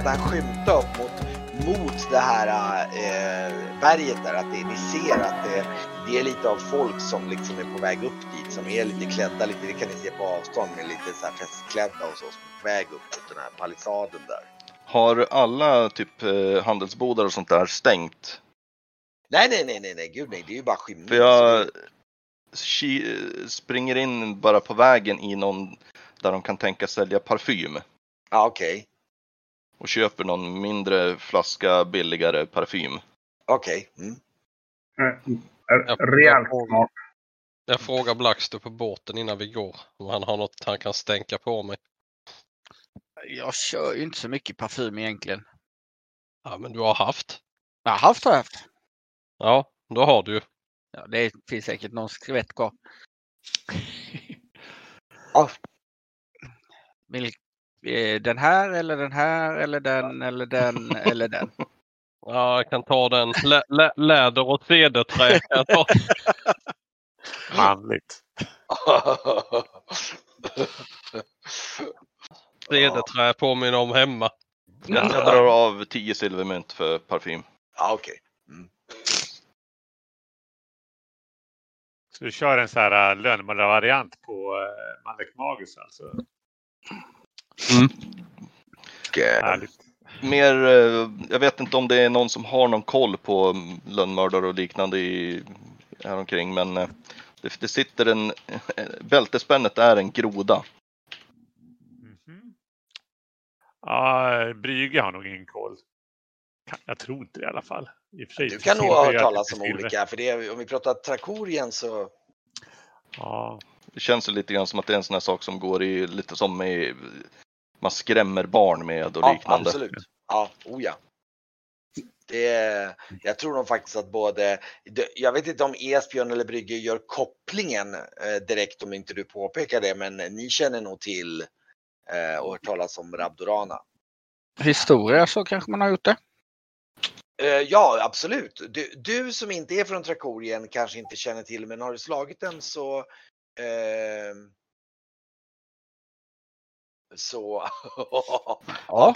redan skymta upp mot, mot det här eh, berget där. Att det, ni ser att det, det är lite av folk som liksom är på väg upp dit. Som är lite klädda, lite, det kan ni se på avstånd, med lite så här festklädda och så. Som är på väg upp mot den här palissaden där. Har alla typ eh, handelsbodar och sånt där stängt? Nej, nej, nej, nej, nej, gud nej, det är ju bara skymning. För jag springer in bara på vägen i någon där de kan tänka sälja parfym. Ja, okej. Och köper någon mindre flaska billigare parfym. Okej. Mm. Ja, Rejält jag- smart. Jag frågar Blackster på båten innan vi går om han har något han kan stänka på mig. Jag kör ju inte så mycket parfym egentligen. Ja, men du har haft. Jag har haft har jag haft. Ja, då har du ju. Ja, det finns säkert någon skvätt kvar. Ja. Vil- eh, Den här eller den här eller den eller den eller den. Ja, jag kan ta den. Lä, lä, läder och cederträ kan jag ta. Manligt. Cederträ påminner om hemma. Jag drar av 10 silvermynt för parfym. Ja, okej. Så du kör en så här äh, lönnmördarvariant på uh, Malek Magus alltså? Och, eh, Härligt. Mer, eh, jag vet inte om det är någon som har någon koll på mm, lönnmördare och liknande i, här omkring men eh, det, det sitter en, bältespännet är en groda. Mhm. Ja, Brygge har nog ingen koll. Jag tror inte det i alla fall. I och för sig, Du kan nog ha hört talas om olika, för det är, om vi pratar Trakorien så... Ja, Det känns ju lite grann som att det är en sån här sak som går i lite som med, man skrämmer barn med och Ja, liknande. absolut. Ja, oh ja. Det är, jag tror nog faktiskt att både, jag vet inte om Esbjörn eller Brygge gör kopplingen eh, direkt om inte du påpekar det, men ni känner nog till eh, och hört talas om Rabdorana. Historia så kanske man har gjort det. Eh, ja, absolut. Du, du som inte är från Trakorien kanske inte känner till, men har du slagit den så eh, så... Ja.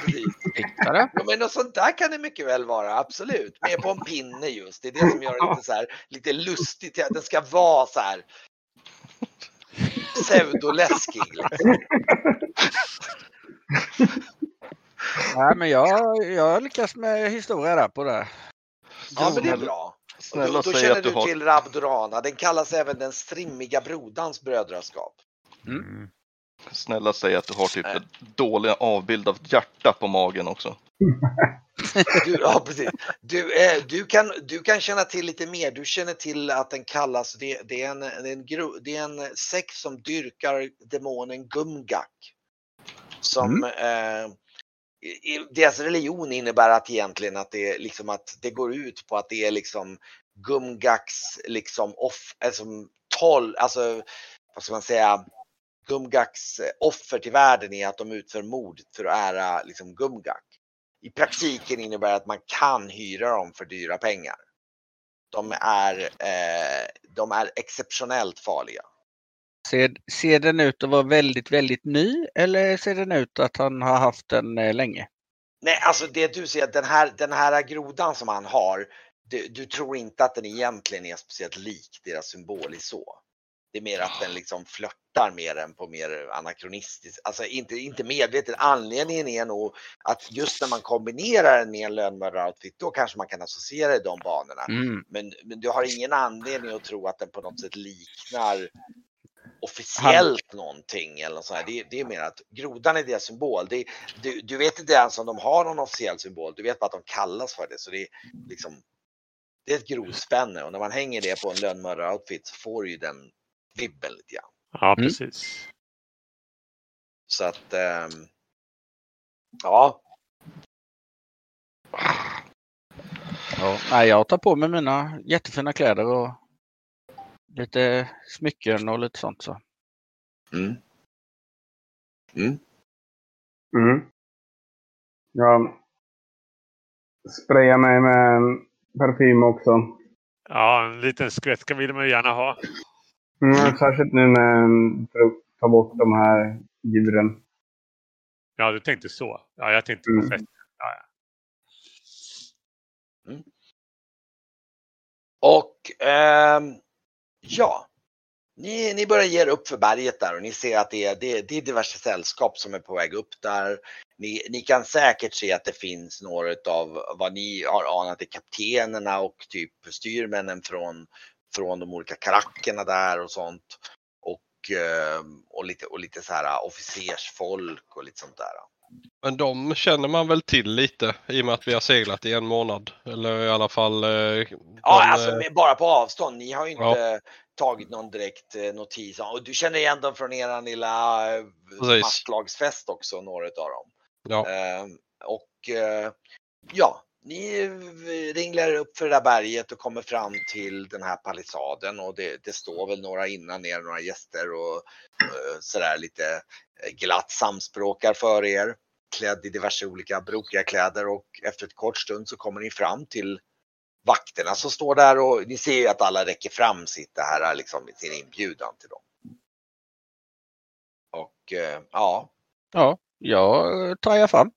Tittare. Ja, men något sånt där kan det mycket väl vara, absolut. Med på en pinne just. Det är det som gör det lite så här, lite lustigt. att Den ska vara så här pseudoläskig. Liksom. Nej, men jag, jag lyckas med historia där på det. Ja, men det är bra. Och Snälla då, då känner du du har till Rabdorana. Den kallas även den strimmiga brodans brödraskap. mm. Snälla säg att du har typ en dålig avbild av hjärta på magen också. Du, ja, precis. Du, eh, du, kan, du kan känna till lite mer. Du känner till att den kallas, det, det, är, en, det, är, en, gro- det är en sekt som dyrkar demonen Gumgak. Som eh, i- i- deras religion innebär att egentligen att det, liksom att det går ut på att det är liksom Gumgaks liksom off, alltså, tolv, alltså vad ska man säga, Gumgaks offer till världen är att de utför mord för att ära liksom Gumgak i praktiken innebär det att man kan hyra dem för dyra pengar. De är, eh, de är exceptionellt farliga. Ser, ser den ut att vara väldigt, väldigt ny eller ser den ut att han har haft den eh, länge? Nej, alltså det du ser, den här, den här grodan som han har, du, du tror inte att den egentligen är speciellt lik deras symbol i så. Det är mer att den liksom flörtar med den på mer anakronistiskt, alltså inte, inte medvetet. Anledningen är nog att just när man kombinerar den med en lönnmördaroutfit, då kanske man kan associera i de banorna. Mm. Men, men du har ingen anledning att tro att den på något sätt liknar officiellt någonting eller något sånt här. det, det är mer att grodan är deras symbol. Det, du, du vet inte ens om de har någon officiell symbol. Du vet bara att de kallas för det. Så det är liksom det är ett grodspänne och när man hänger det på en lönnmördaroutfit så får du ju den vibben lite grann. Ja, Mm. precis. Så att ehm, ja, Ja. Jag tar på mig mina jättefina kläder och lite smycken och lite sånt. Så. mm. Mm. Mm. Jag sprayar mig med parfym också. Ja, en liten skvättka vill man ju gärna ha. Mm, särskilt nu med, för att ta bort de här djuren. Ja, du tänkte så. Ja, jag tänkte på Mm. fett. ja, ja. Och ehm, ja, ni, ni börjar ge er upp för berget där och ni ser att det är, det, det är diverse sällskap som är på väg upp där. Ni, ni kan säkert se att det finns några av vad ni har anat är kaptenerna och typ styrmännen från, från de olika karackerna där och sånt. Och, ehm, och, lite, och lite så här officersfolk och lite sånt där. Men de känner man väl till lite i och med att vi har seglat i en månad. Eller i alla fall... Eh, de, Ja, alltså eh, bara på avstånd. Ni har ju inte Ja. tagit någon direkt eh, notis. om- Och du känner igen dem från er lilla Precis. masklagsfest också, några av dem. ja. Ehm, och ja, ni ringlar upp för det där berget och kommer fram till den här palissaden och det, det står väl några innan er, några gäster och eh, sådär lite eh, glatt samspråkar för er. Klädd i diverse olika brokiga kläder och efter ett kort stund så kommer ni fram till vakterna som står där och ni ser ju att alla räcker fram sitt det här liksom sin inbjudan till dem. Och eh, ja, Ja, jag eh, trajar fram.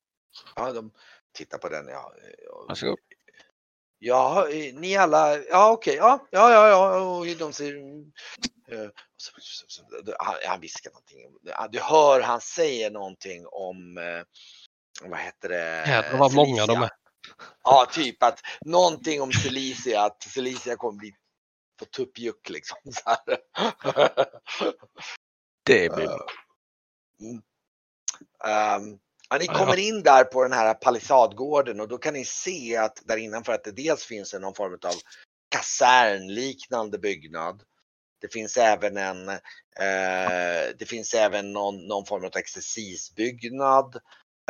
ja, de tittar på den. Ja, ja, Varsågod. Ja, eh, ni alla, ja okej, ja, ja, ja, ja, och de säger, eh, han, han viskar någonting. Du hör han säger någonting om, eh, vad heter det? Jädrar vad många de är. Ja, typ att någonting om Celicia, att Celicia kommer bli på tuppjuck liksom. Så här. Det blir bra. Mm. Ehm, ja, ni kommer in där på den här palissadgården och då kan ni se att där innanför att det dels finns någon form av kasernliknande byggnad. Det finns även en, eh, det finns även någon, någon form av exercisbyggnad.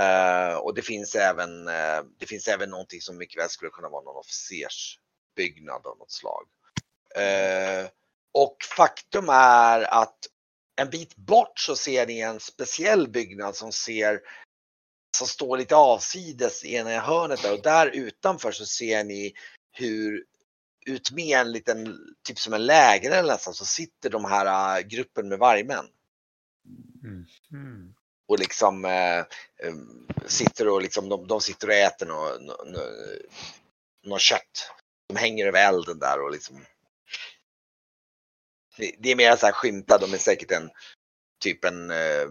Eh, och det finns även, eh, det finns även någonting som mycket väl skulle kunna vara någon officersbyggnad av något slag. Eh, och faktum är att en bit bort så ser ni en speciell byggnad som ser som står lite avsides i ena hörnet där och där utanför så ser ni hur utmed en liten, typ som en läger nästan, så sitter de här äh, gruppen med vargmän Mm. och liksom eh, eh, sitter och liksom, de, de sitter och äter något, något, något kött. De hänger över elden där och liksom. Det, det är mer så här skymta, de är säkert en typ en eh,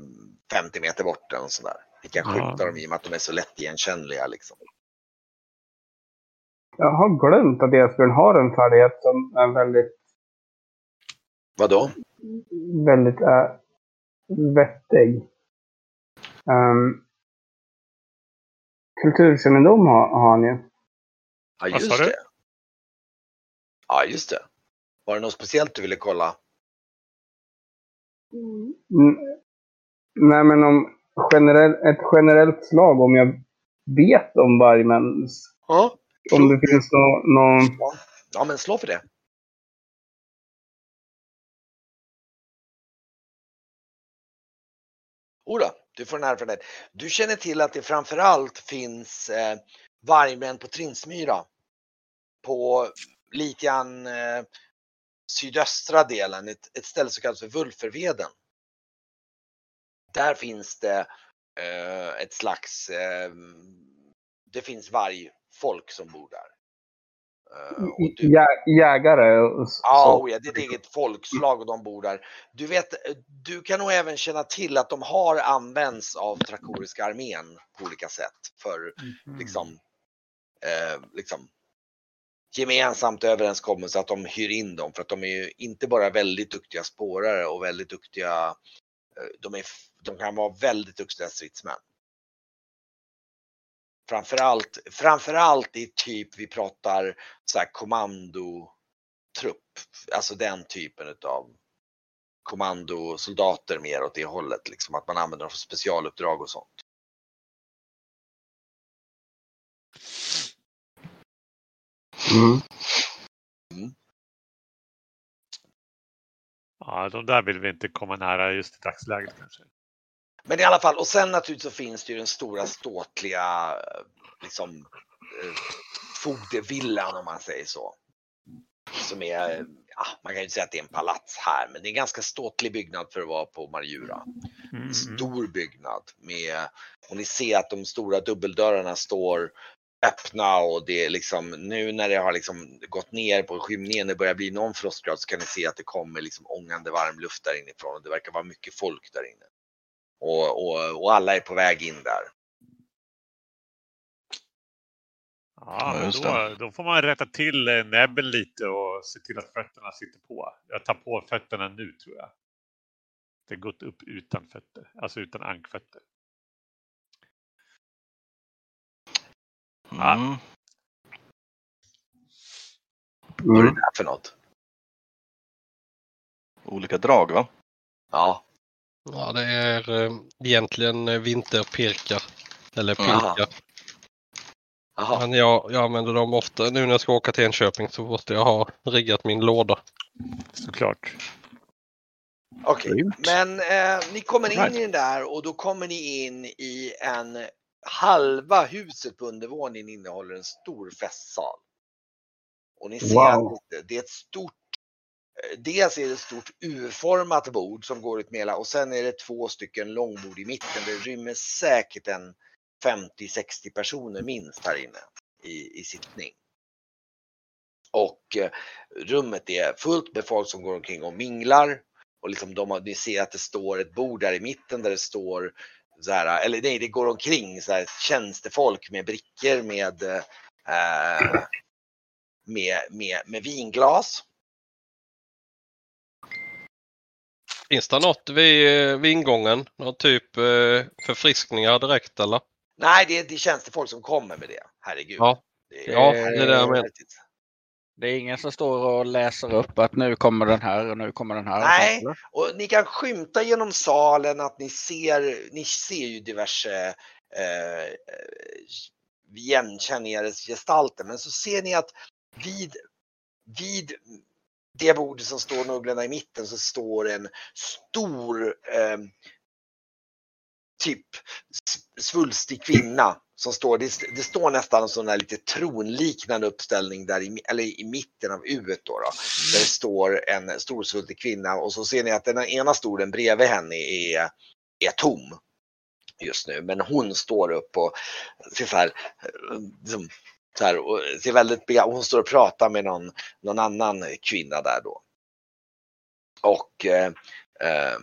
50 meter bort eller något sånt där. Vi kan Ja. skymta dem i och med att de är så lättigenkännliga liksom. Jag har glömt att Esbjörn har en färdighet som är väldigt, Vadå? väldigt äh, vettig. Um, kulturkännedom har, har han ju. Ja just det. Ja just det. Var det något speciellt du ville kolla? Mm. Nej, men om generell, ett generellt slag om jag vet om vargmän. Ja. Om det finns nå- någon... Ja men slå för det. Oda, du får en erfarenhet. Du känner till att det framförallt finns eh, vargmän på Trinsmyra. På lite grann eh, sydöstra delen, ett, ett ställe som kallas för Vulferveden. Där finns det eh, ett slags, eh, det finns vargfolk som bor där. Eh, du- Jä, jägare. Ja, oh ja, det är ett eget folkslag och de bor där. Du vet, du kan nog även känna till att de har använts av Trakoriska armén på olika sätt för Mm. liksom, eh, liksom gemensamt överenskommelse att de hyr in dem för att de är ju inte bara väldigt duktiga spårare och väldigt duktiga, eh, de, är, de kan vara väldigt duktiga stridsmän. Framförallt, framförallt i typ, vi pratar så här kommandotrupp, alltså den typen utav kommandosoldater mer åt det hållet, liksom att man använder dem för specialuppdrag och sånt. Mm. Ja, de där vill vi inte komma nära just i dagsläget kanske. Men i alla fall, och sen naturligtvis så finns det ju den stora ståtliga eh, liksom eh, fogdevillan om man säger så. Som är, eh, ja, man kan ju inte säga att det är en palats här, men det är en ganska ståtlig byggnad för att vara på Marjura. Mm. stor byggnad med, och ni ser att de stora dubbeldörrarna står öppna och det är liksom nu när det har liksom gått ner på skymningen, det börjar bli någon frostgrad så kan ni se att det kommer liksom ångande varm luft där inifrån och det verkar vara mycket folk där inne. Och, och, och alla är på väg in där. Ja, Ja, men då, då får man rätta till eh, näbben lite och se till att fötterna sitter på. Jag tar på fötterna nu tror jag. Det har gått upp utan fötter, alltså utan ankfötter. Mm. Vad är det Mm. där för något? Olika drag va? Ja, Ja, det är eh, egentligen eh, vinterpirkar. Eller pirkar. Men jag, jag använder dem ofta. Nu när jag ska åka till Enköping så måste jag ha riggat min låda. Såklart. Okej, Grymt. men eh, ni kommer in Right. i den där och då kommer ni in i en halva huset på undervåningen innehåller en stor festsal. Och ni ser Wow. att det- det är ett stort, eh, dels är det ett stort U-format bord som går ut med hela och sen är det två stycken långbord i mitten. Det rymmer säkert en 50-60 personer minst här inne i, i sittning. Och eh, rummet är fullt med folk som går omkring och minglar. Och liksom de ni ser att det står ett bord där i mitten där det står så här, eller nej, det går omkring så här tjänstefolk med brickor med, eh, med, med, med vinglas. Finns det något vid, eh, vid ingången? Någon typ eh, förfriskningar direkt eller? Nej, det är, det är tjänstefolk som kommer med det. Herregud. Ja. Det Ja, det är det jag menar. Det är ingen som står och läser upp att nu kommer den här och nu kommer den här. Nej. Och ni kan skymta genom salen att ni ser, ni ser ju diverse eh, eh, gestalter. Men så ser ni att vid, vid det bordet som står nugglorna i mitten så står en stor eh, typ svulstig kvinna som står, det, det står nästan en sån där lite tronliknande uppställning där i, eller i mitten av U då, då. Där det står en storsvultig kvinna och så ser ni att den ena stolen bredvid henne är, är tom just nu. Men hon står upp och ser så här, liksom, så här och ser väldigt bega- hon står och pratar med någon, någon annan kvinna där då. Och eh, eh,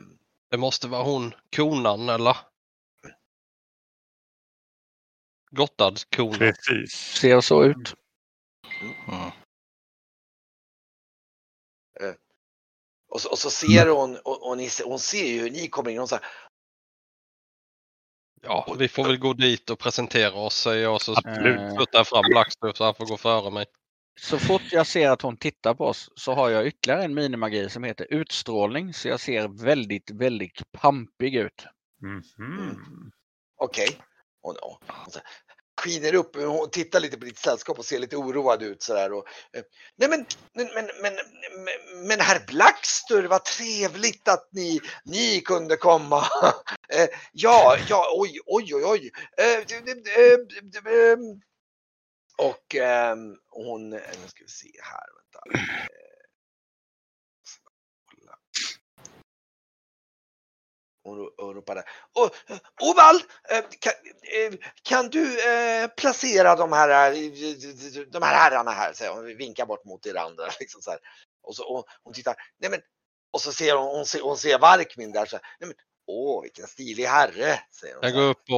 Det måste vara hon konan eller? Gottard-konan. Precis. Ser så ut. Mm. och, så, och så ser hon och, och ni, ser- hon ser ju hur ni kommer in och så här, Ja, vi får väl gå dit och presentera oss säger jag så Absolut. Eh, puttar fram Blackstuff så han får gå före mig. Så fort jag ser att hon tittar på oss så har jag ytterligare en minimagi som heter utstrålning. Så jag ser väldigt, väldigt pampig ut. Mhm. Okej. Och, och, och så skiner upp, eh, och tittar lite på ditt sällskap och ser lite oroad ut sådär. Och, eh, nej men, men, men, men, men, herr Blackstur, vad trevligt att ni, ni kunde komma. Eh, ja, ja, oj, oj, oj, oj. Och hon, nu ska vi se här, vänta. Eh, ska kolla. Hon hon ropade. "Åh, eh, Ovald, eh, kan, eh, kan du eh, placera de här, de här herrarna här? Säger hon, vinkar bort mot er andra. Liksom så här. Och så och hon tittar. Nej men, och så ser hon, hon ser, hon ser Varkmin där. Så här, Nej men, åh vilken stilig herre. Säger hon Jag så går upp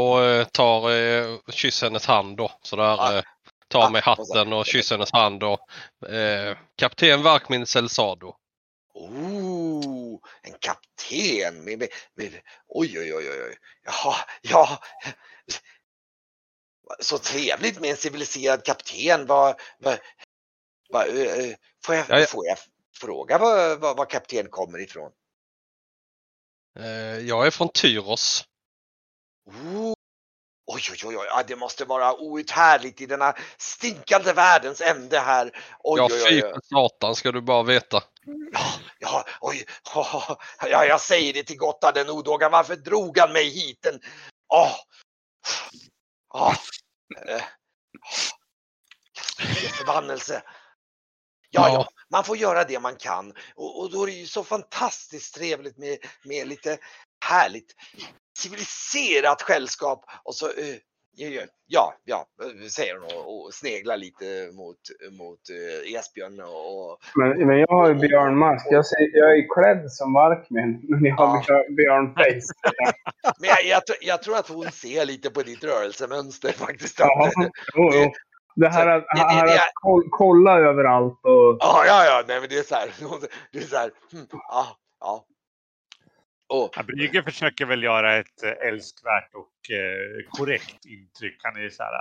och tar, eh, kysser hennes hand då. Sådär. Ja. Eh, tar Ja, så- hatten och kysser hennes hand och eh, Kapten Varkmin Selsado. Oh, en kapten. Med, med, med, oj, oj, oj, oj, oj. Jaha, ja. Så trevligt med en civiliserad kapten. Vad, vad, vad, får, jag, Ja, ja. får jag fråga var, var, var kapten kommer ifrån? Eh, jag är från Tyros. Oh. Oj, oj, oj, oj, ja, det måste vara outhärdligt i denna stinkande världens ände här. Oj, Ja, fy för satan ska du bara veta. Ja, ja, oj, ja, ja, jag säger det till Gotthard den odågan. Varför drog han mig hit? En, åh, ja, eh, vilken förbannelse. Ja, Ja. ja, man får göra det man kan och, och då är det ju så fantastiskt trevligt med, med lite härligt civiliserat sällskap och så eh, ja, ja, säger hon och, och sneglar lite mot, mot uh, Esbjörn. Och, men, men jag har ju björnmask. Jag, ser, jag är klädd som Varkmin, men jag har ja. björnface. men jag, jag, jag, tror att hon ser lite på ditt rörelsemönster faktiskt. Ja, jo, jo. Det här att, det, det, det, att kolla överallt och... Ja, ja, ja, nej men det är så här. Det är så här, hm, ja, ja. Oh. Ja, Brygge försöker väl göra ett eh, älskvärt och eh, korrekt intryck. Han är så här.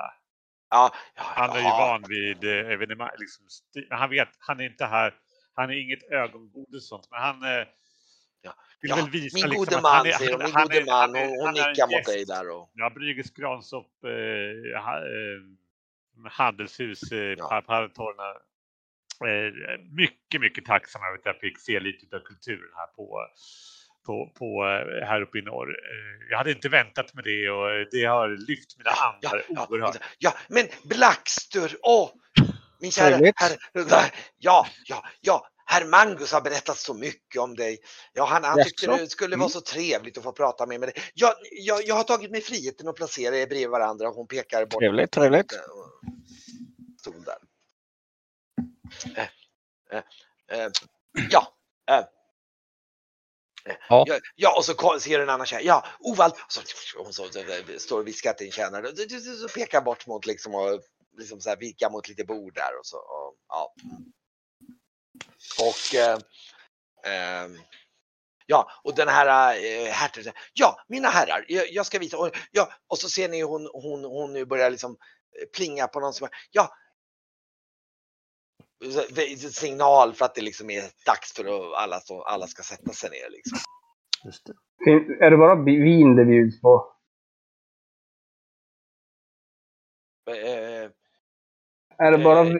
Ja, ja, han är ju van vid eh, evenemang. Liksom, han vet, han är inte här. Han är inget ögongodis sånt, men han eh, ja. vill ja, min liksom, gode man, han är, säger Min gode man. Hon, hon nickar mot dig där. Och... Ja, Brygges Gransopp, eh, ha, eh, handelshus, eh, ja. Paratorna. Eh, mycket, mycket tacksam över att jag fick se lite av kulturen här på på, på, eh, här uppe i norr. Eh, jag hade inte väntat med det och det har lyft mina andar ja, oerhört. Ja, men Blackstur, åh! Min kära herr, ja, ja, ja, herr Mangus har berättat så mycket om dig. Ja, han, han tyckte det skulle vara mm. så trevligt att få prata med dig. Jag, jag, jag har tagit mig friheten att placera er bredvid varandra och hon pekar bort. Trevligt, trevligt. Stod där. Äh, äh, äh, ja, Ja. ja, och så ser du en annan tjej. Ja, Ovald! Och så, hon så, så, står och viskar till en tjänare. Så pekar bort mot liksom och liksom så här, vika mot lite bord där och så. Och, ja. Och eh, eh, Ja, och den här eh, hertigen, ja mina herrar, jag, jag, ska visa. Och, ja, och så ser ni hon, hon, hon nu börjar liksom plinga på någon som, ja. Signal för att det liksom är dags för att alla, så, alla ska sätta sig ner liksom. Just det. Är det bara vin det bjuds på? Eh, är det bara... Eh,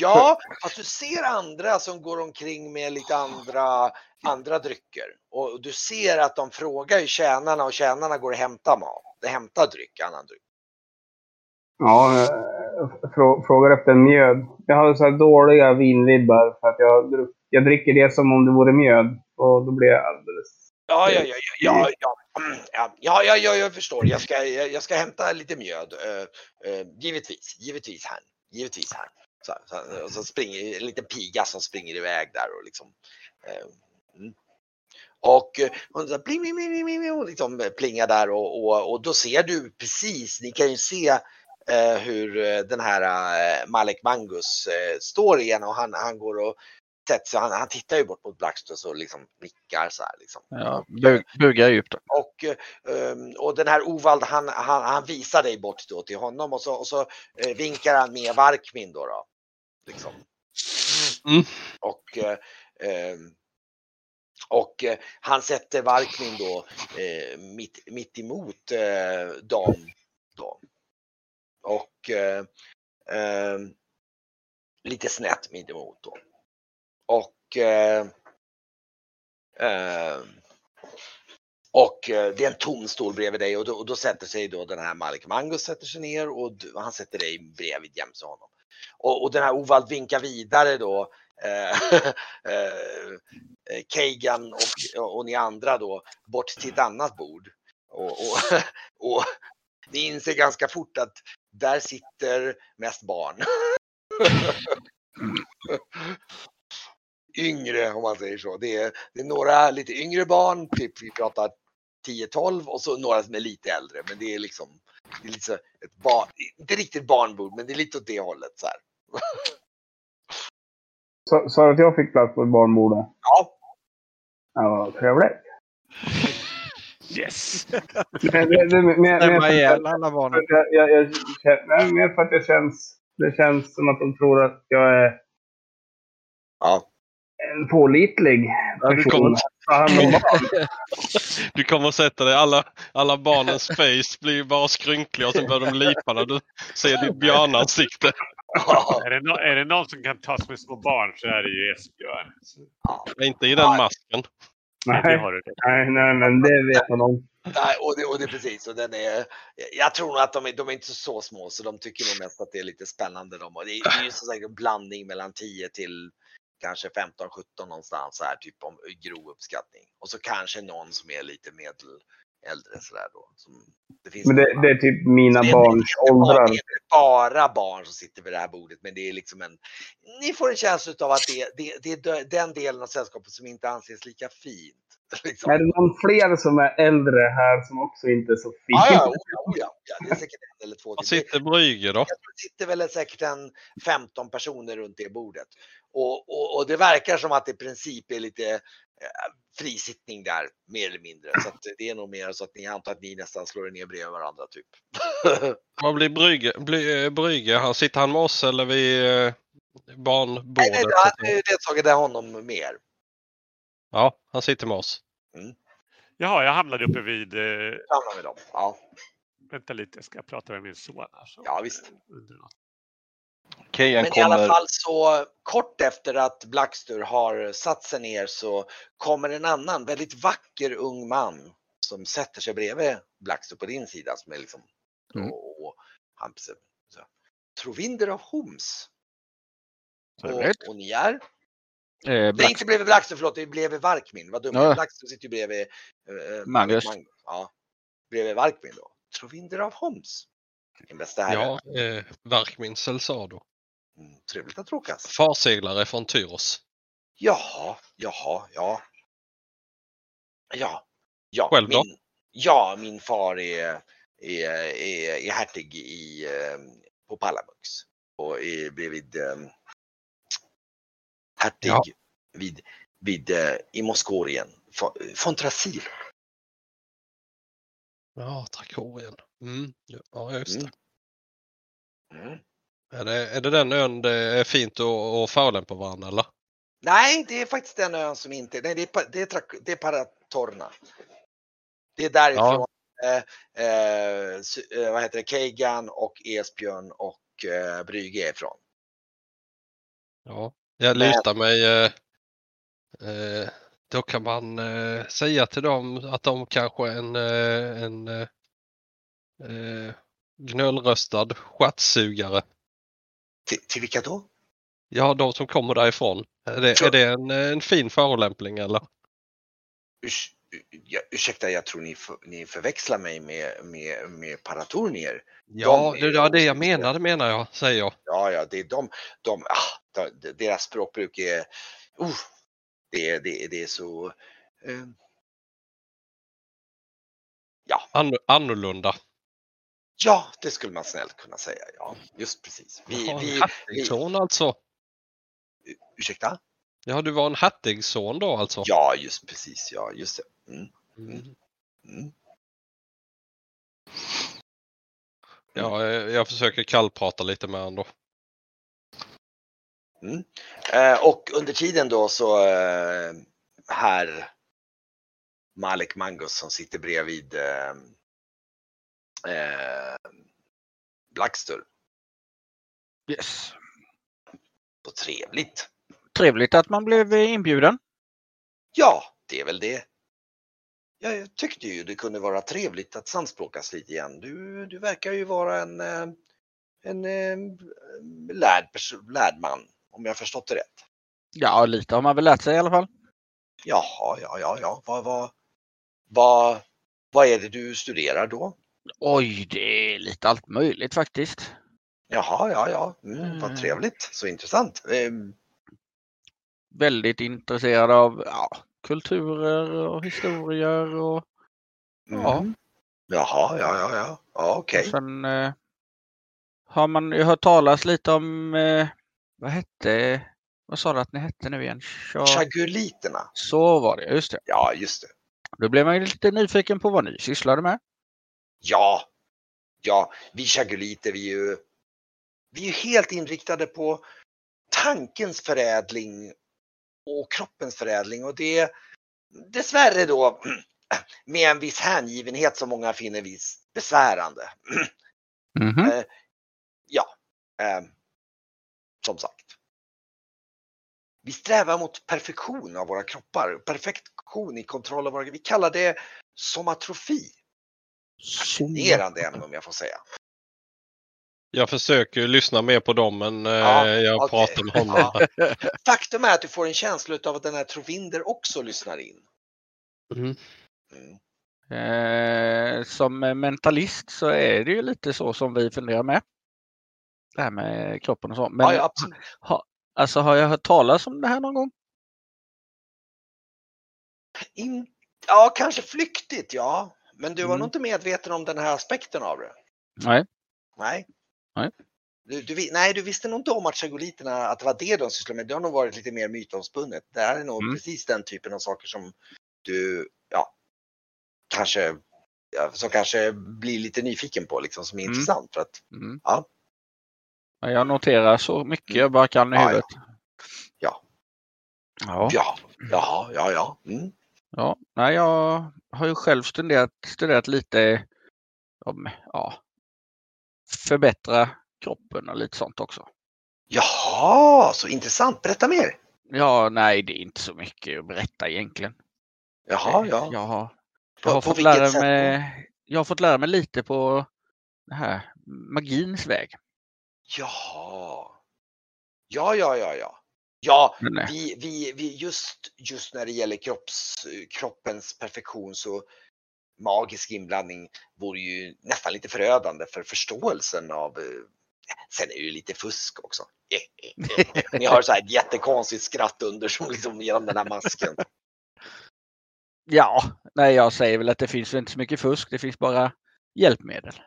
ja, att du ser andra som går omkring med lite andra, andra drycker. Och du ser att de frågar ju tjänarna och tjänarna går och hämtar mat. Hämtar dryck, annan dryck. Ja, frågar efter mjöd. Jag har så dåliga vinvibbar för att jag, jag dricker det som om det vore mjöd. Och då blir jag alldeles... Ja, ja, ja, ja, ja, ja, ja, ja, ja jag förstår. Jag ska, jag ska hämta lite mjöd. Uh, uh, givetvis, givetvis här. Givetvis här. Så, så, och så springer en liten piga som springer iväg där och liksom. Uh, mm. Och hon så bling, bling, bling, och liksom plingar där och, och, och då ser du precis, ni kan ju se eh, hur den här eh, Malek Mangus eh, står igen och han, han går och sätt så han, han tittar ju bort mot Blackstone och liksom nickar så här. Liksom. Ja, bug, bugar djupt. Och, um, och den här Ovald han, han, han visar dig bort då till honom och så, och så vinkar han med Varkmin då. då liksom. Mm. Och, um, och han sätter Varkmin då mitt, mitt emot dem. Då. Och um, lite snett mittemot då. Och eh, eh, och eh, det är en tom stol bredvid dig och då, och då sätter sig då den här Malik Mangus sätter sig ner och han sätter dig bredvid jämte honom. Och, och den här Ovald vinkar vidare då eh, eh, och, och ni andra då bort till ett annat bord. Och, och, och ni inser ganska fort att där sitter mest barn. yngre om man säger så. Det är, det är några lite yngre barn, typ vi pratar 10-12 och så några som är lite äldre. Men det är liksom, det är lite så ett barn, inte riktigt barnbord, men det är lite åt det hållet så här. Sa du att jag fick plats på ett barnbord? Ja. Ja, trevligt. Yes! Stämma ihjäl alla barnen. Jag, jag, jag, nej, mer för att det känns, det känns som att de tror att jag är ja en pålitlig person. Du kommer att sätta dig, alla, alla barnens face blir bara skrynkliga och sen börjar de lipa när du ser ditt björnansikte. är, det no är det någon som kan tas med små barn så är det ju Esbjörn. Ja. Inte i den masken. Nej, nej, nej, nej, men det vet man om. Nej, och det, och det är precis. Och den är, jag tror nog att de är, de är inte så små så de tycker nog mest att det är lite spännande. De. Och det, är, det är ju så säkert en blandning mellan 10 till kanske 15-17 någonstans här, typ om grov uppskattning. Och så kanske någon som är lite medel äldre sådär då. Som, det finns Men det, det är typ mina Det är barns åldrar. Det är bara barn som sitter vid det här bordet, men det är liksom en... Ni får en känsla av att det, det, det är den delen av sällskapet som inte anses lika fint. Liksom. Är det någon fler som är äldre här som också inte är så fin? Ja, ja, oh ja, oh ja, ja, det är säkert en eller två till. sitter Brügge då? Det sitter väl säkert en 15 personer runt det bordet. Och, och, och det verkar som att det i princip är lite eh, frisittning där, mer eller mindre. Så att det är nog mer så att ni antar att ni nästan slår er ner bredvid varandra typ. Vad blir Brügge? Blir, eh, han, sitter han med oss eller vid eh, barnbordet? Nej, nej, han är ledsagade honom mer. Ja, han sitter med oss. Jaha, jag hamnade uppe vid... Eh, Hamnar med dem. Ja, vänta lite, ska jag prata med min son här? Så, Ja, visst. Undrar något. Kejan men i alla kommer... fall så kort efter att Blackstur har satt sig ner så kommer en annan väldigt vacker ung man som sätter sig bredvid Blackstur på din sida som är liksom Mm. och, och han så, Trovinder av Homs. Och, och ni är? Eh, Nej, Black, inte bredvid Blackstur, förlåt, det är bredvid Varkmin. Vad dumt. Ja. Blackstur sitter ju bredvid eh, Magnus. Ja, bredvid Varkmin då. Trovinder av Homs. Min bästa herre. Ja, eh, Verkmin Celsado. Mm, trevligt att råkas. Farseglare från Tyros. Jaha, jaha, ja. Ja, ja. Själv då? Min, ja, min far är, är, är, är hertig i, eh, på Palamux. Och är bredvid eh, hertig Ja. vid, vid eh, i Moskorien. Von Trasil. Ja, Trakorien. Mm. Ja, just det. Mm. Mm. Är, det. är det den ön det är fint att, att förolämpa varandra eller? Nej, det är faktiskt den ön som inte, nej det är, det är, det är Paratorna. Det är därifrån eh, eh, s- eh, vad heter det, Keigan och Esbjörn och eh, Brygge är ifrån. Ja, jag Men- lutar mig. Eh, eh, då kan man eh, säga till dem att de kanske är en, eh, en eh, eh, gnöllröstad stjärtsugare. Till, till vilka då? Ja, de som kommer därifrån. Är det, är det en, en fin förolämpning eller? Urs, ja, ursäkta, jag tror ni, för, ni förväxlar mig med, med, med Paratornier. Ja, är det var det jag menade menar jag, säger jag. Ja, ja, det är de, de, ah, de deras språkbruk är, uh, det, är- det, är- det är så, eh, An, annorlunda. Ja, det skulle man snällt kunna säga. Ja, just precis. Vi, en vi, hertigson alltså. ursäkta? Ja, du var en hertigson då alltså? Ja, just precis. Ja, just det. Mm, Mm. mm. Ja, eh, jag försöker kallprata lite med honom då. Eh, och under tiden då så eh, här Malik Mangus som sitter bredvid eh, eh, Blackstur. yes. Så trevligt. Trevligt att man blev inbjuden. Ja, det är väl det. Jag tyckte ju det kunde vara trevligt att samspråkas lite igen. Du, du verkar ju vara en, eh, en eh, lärd, lärd man, om jag förstått det rätt. Ja, lite har man väl lärt sig i alla fall. Jaha, ja, ja, ja. Vad, vad, vad, vad är det du studerar då? Oj, det är lite allt möjligt faktiskt. Jaha, ja, ja. Mm, Mm. vad trevligt. Så intressant. Ehm, Väldigt intresserad av ja, kulturer och historier och, Ja. mm. Jaha, ja, ja, ja. Ja, okej. och sen eh, har man ju hört talas lite om eh, vad hette, vad sa du att ni hette nu igen? Cha- Chaguliterna. Så var det, just det. Ja, just det. Då blev man ju lite nyfiken på vad ni sysslade med. Ja, ja, vi chaguliter, vi är ju, vi är ju helt inriktade på tankens förädling och kroppens förädling och det dessvärre då med en viss hängivenhet som många finner viss besvärande. Mhm. Eh, ja, eh, som sagt. Vi strävar mot perfektion av våra kroppar, perfektion i kontroll av våra Vi kallar det somatrofi. Fascinerande ämne om jag får säga. Jag försöker lyssna mer på dem men eh, Ja, jag okej. pratar med honom. Ja. Faktum är att du får en känsla av att den här Trovinder också lyssnar in. Mm. Mm. Eh, som mentalist så är det ju lite så som vi funderar med. Det här med kroppen och så. Men ja, ja, absolut. alltså har jag hört talas om det här någon gång? In, ja, kanske flyktigt, ja. Men du var Mm. nog inte medveten om den här aspekten av det? Nej. Nej. Nej. Du, du, nej, du visste nog inte om att chagoliterna, att det var det de sysslade med. Det har nog varit lite mer mytomspunnet. Det här är nog Mm. precis den typen av saker som du, ja, kanske, ja, som kanske blir lite nyfiken på, liksom, som är Mm. intressant. För att, Mm. Ja. Ja, Jag noterar så mycket jag bara kan i Ja, ja. huvudet. Ja. Ja. ja, jaha, ja, ja. Mm. Ja, nej, jag har ju själv studerat, studerat lite om ja, förbättra kroppen och lite sånt också. Jaha, så intressant. Berätta mer. Ja, nej, det är inte så mycket att berätta egentligen. Jaha, ja. Jag har, På- jag har på fått vilket lära mig. Jag har fått lära mig lite på det här magins väg. Jaha. Ja, ja, ja, ja. Ja, vi, vi, vi just, just när det gäller kropps, kroppens perfektion så magisk inblandning vore ju nästan lite förödande för förståelsen av eh, Sen är det ju lite fusk också. Ni har så här ett jättekonstigt skratt under som liksom genom den här masken. Ja, nej, jag säger väl att det finns inte så mycket fusk. Det finns bara hjälpmedel.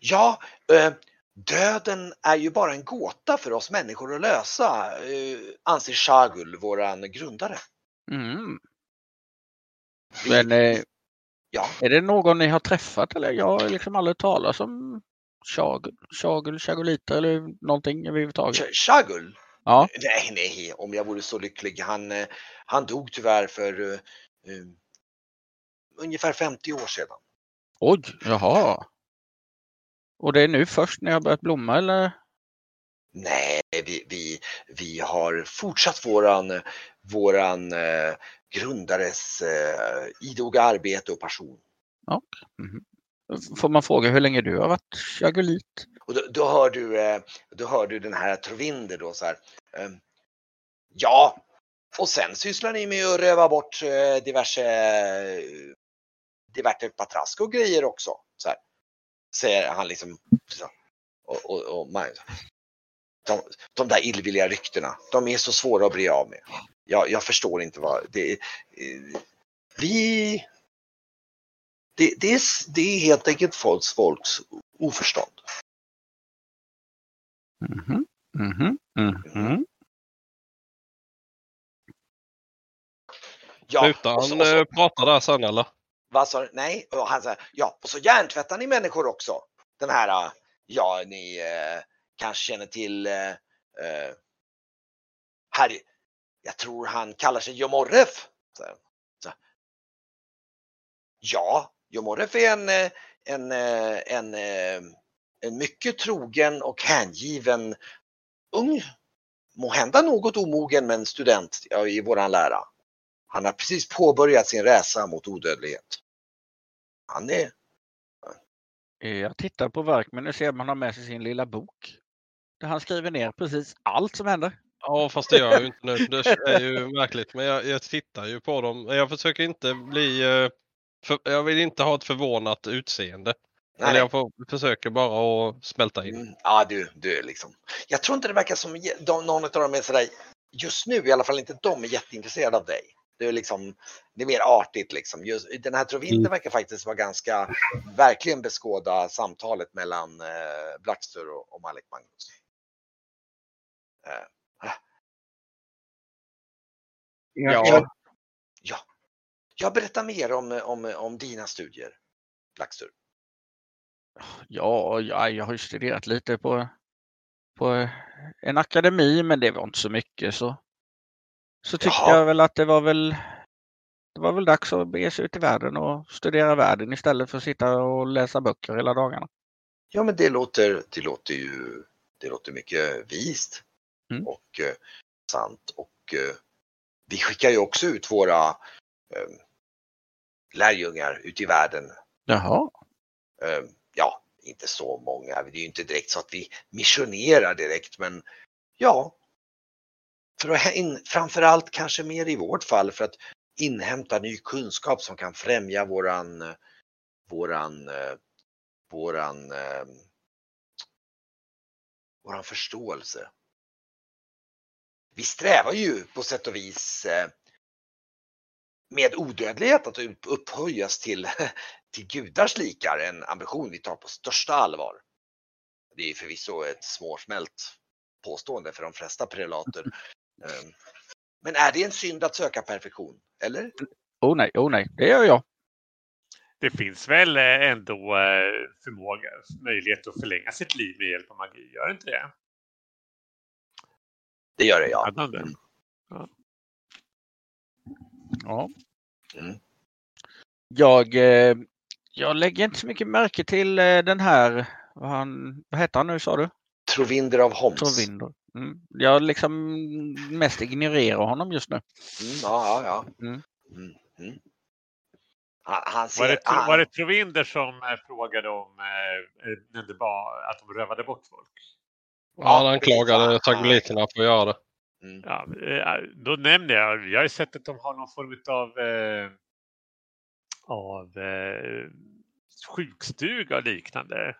Ja, eh, döden är ju bara en gåta för oss människor att lösa, eh, anser Shagul, våran grundare. Mm. Men eh, Ja, är det någon ni har träffat eller? Jag har liksom aldrig talat om Chagul, Chagul, Chagoliter eller någonting överhuvudtaget. Sh- Shagul? Ja, Nej, nej, om jag vore så lycklig. Han, eh, han dog tyvärr för eh, ungefär 50 år sedan. oj, jaha. Och det är nu först när jag börjat blomma eller? Nej, vi, vi, vi har fortsatt våran, våran eh, grundares eh, idoga arbete och passion. Får man fråga hur länge du har varit Chagolit? Och då, då, hör du, eh, då hör du den här Trovinder då så här. Eh, ja, och sen sysslar ni med att röva bort eh, diverse, eh, diverse patrask och grejer också. Säger han liksom. Så. Och, och, och man, de, de där illvilliga ryktena, de är så svåra att bli av med. Jag, jag förstår inte vad det är. eh, Vi... Det, det, är, det är helt enkelt folks, folks oförstånd. Mhm, mhm, mhm. Ja, Slutar och så- han och så- eh, prata där sen eller? Vad sa du? Nej, och han sa ja, och så hjärntvättar ni människor också. Den här, äh, ja, ni eh, kanske känner till eh, Harry, jag tror han kallar sig Jomorref. Så, så. Ja, Jomorref är en, en, en, en, en mycket trogen och hängiven ung, måhända något omogen men student ja, i våran lära. Han har precis påbörjat sin resa mot odödlighet. Han är... Eh, Jag tittar på verk men nu ser man har med sig sin lilla bok. Där han skriver ner precis allt som händer. Ja fast det gör jag ju inte nu. Det är ju märkligt men jag, jag tittar ju på dem. Jag försöker inte bli... eh, För, jag vill inte ha ett förvånat utseende. Nej, Eller jag får, försöker bara att smälta in. Mm, ja, du, du är liksom. Jag tror inte det verkar som de, någon av dem är sådär, just nu i alla fall inte de är jätteintresserade av dig. Det är liksom, det är mer artigt liksom. Just, den här Trovinter Mm. verkar faktiskt vara ganska, verkligen beskåda samtalet mellan eh, Blackster och, och Malik Magnus. Eh, Ja, Ja. ja. Jag berättar mer om, om, om dina studier, Blackster. Ja, ja, jag har ju studerat lite på, på en akademi men det var inte så mycket så. Så tyckte Jaha. jag väl att det var väl det var väl dags att bege sig ut i världen och studera världen istället för att sitta och läsa böcker hela dagarna. Ja, men det låter, det låter ju det låter mycket vist Mm. och eh, sant. Och eh, vi skickar ju också ut våra eh, lärjungar ut i världen. Jaha. Eh, ja, inte så många, det är ju inte direkt så att vi missionerar direkt men ja. För att in, framförallt kanske mer i vårt fall för att inhämta ny kunskap som kan främja våran, våran, våran, våran förståelse. Vi strävar ju på sätt och vis eh, med odödlighet att upphöjas till, till gudars likar, en ambition vi tar på största allvar. Det är förvisso ett småsmält påstående för de flesta prelater. Ehm, men är det en synd att söka perfektion? Eller? Oh nej, oh nej, det gör jag. Det finns väl eh, ändå eh, förmåga, möjlighet att förlänga sitt liv med hjälp av magi, gör det inte det? Det gör det ja. Mm. Ja. ja. Mm. Jag, eh, jag lägger inte så mycket märke till den här, vad, han, vad heter han nu sa du? Trovinder av Homs. Trovinder. Mm. Jag liksom mest ignorerar honom just nu. Mm, ja, ja, ja. Mm. Mm, mm. Han, ser, var, det, han... var det Trovinder som eh, frågade om eh, när det var att de rövade bort folk? Ja, han anklagade tagoliterna för att göra det. Mm. Ja, eh, då nämnde jag, jag har ju sett att de har någon form av, eh, av eh, sjukstuga och liknande.